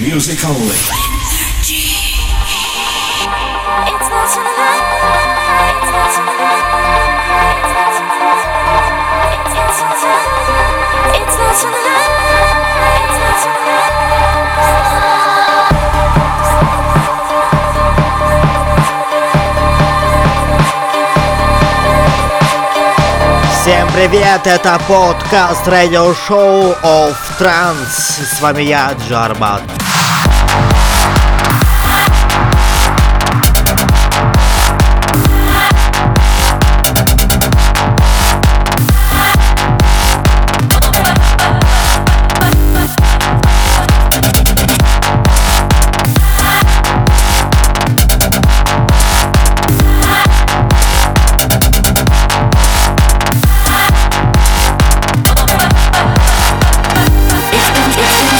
music only. Всем привет, это подкаст радио-шоу of Trans. С вами я, Джарбат.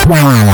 Wow.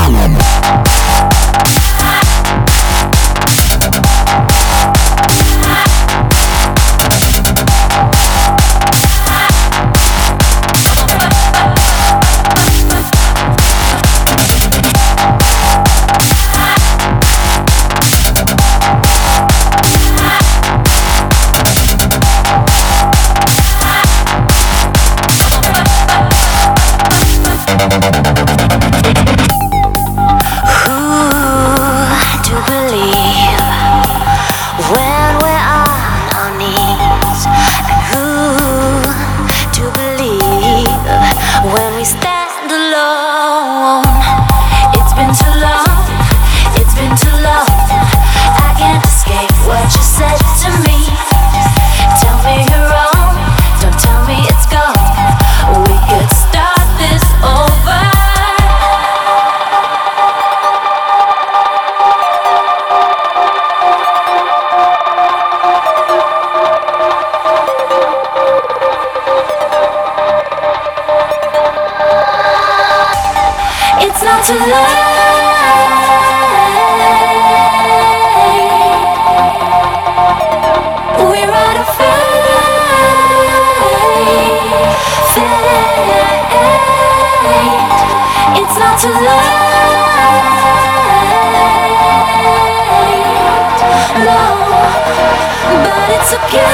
it's okay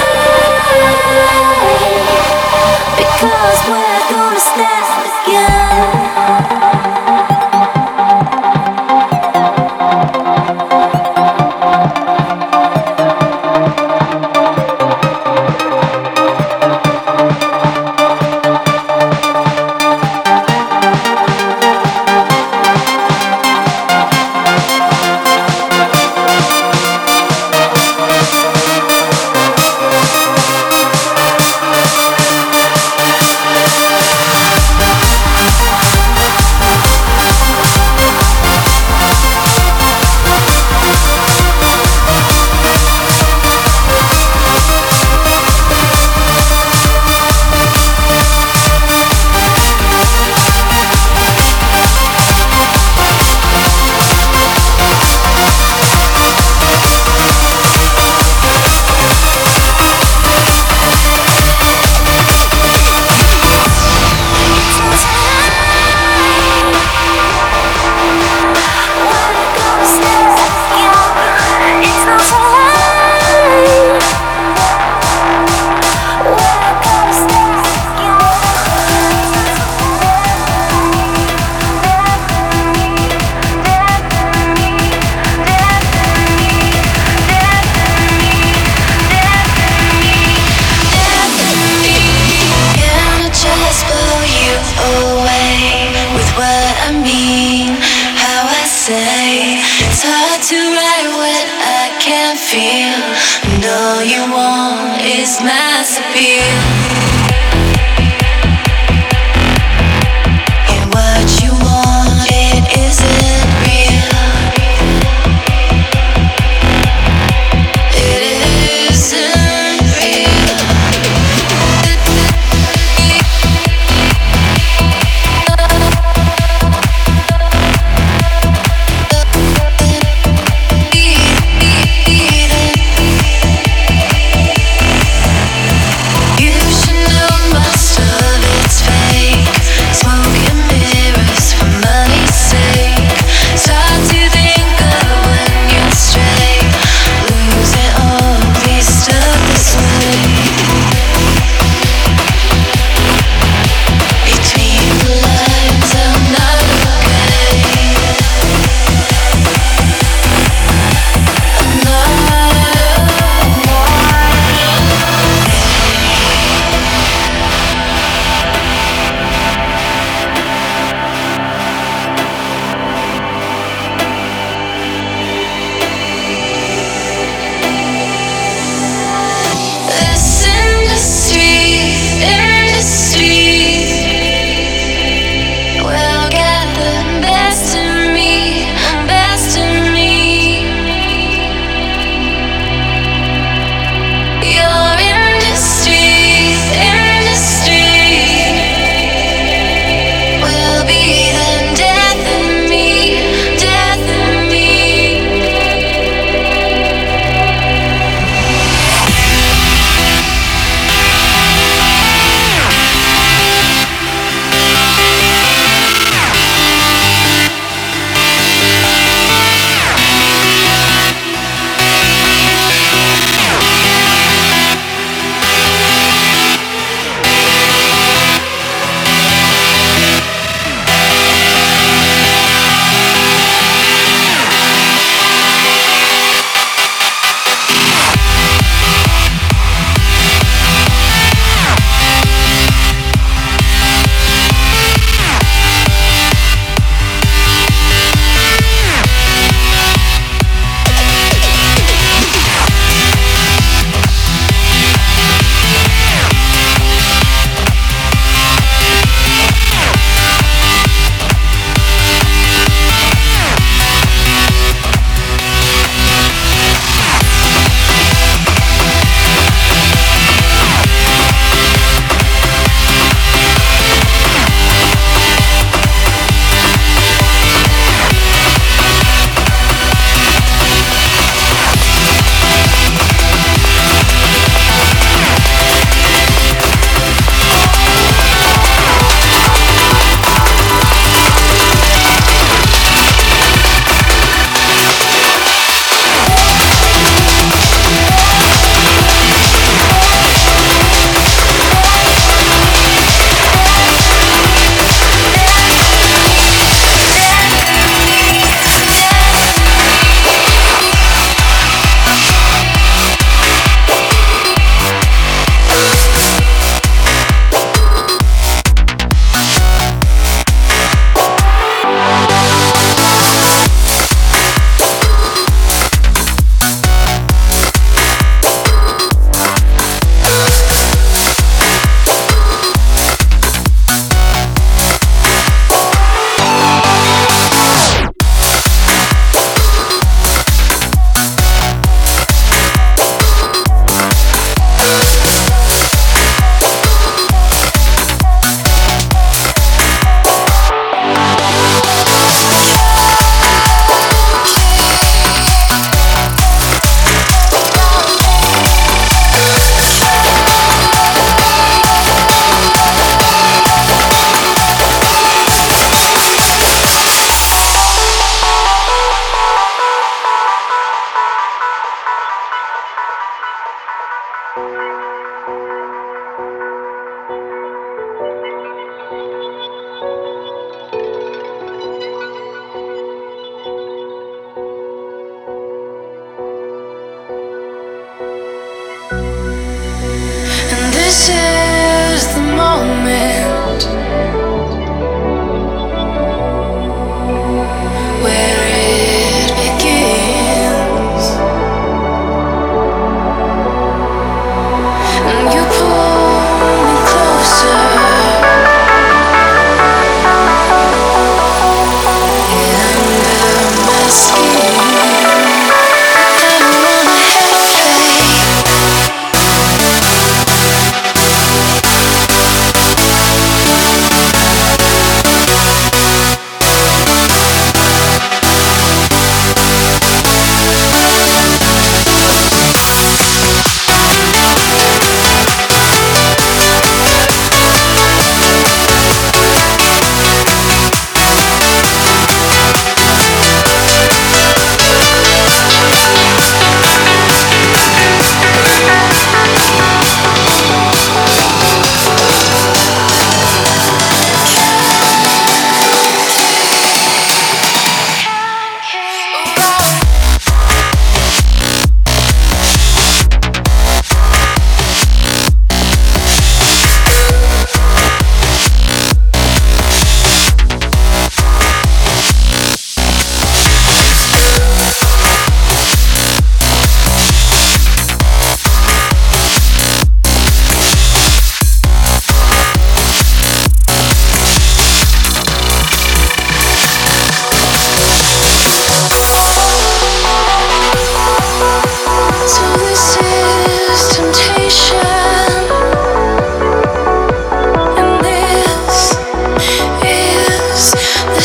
because when mean how I say it's hard to write what I can't feel. And all you want is mass appeal.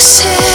too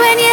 when you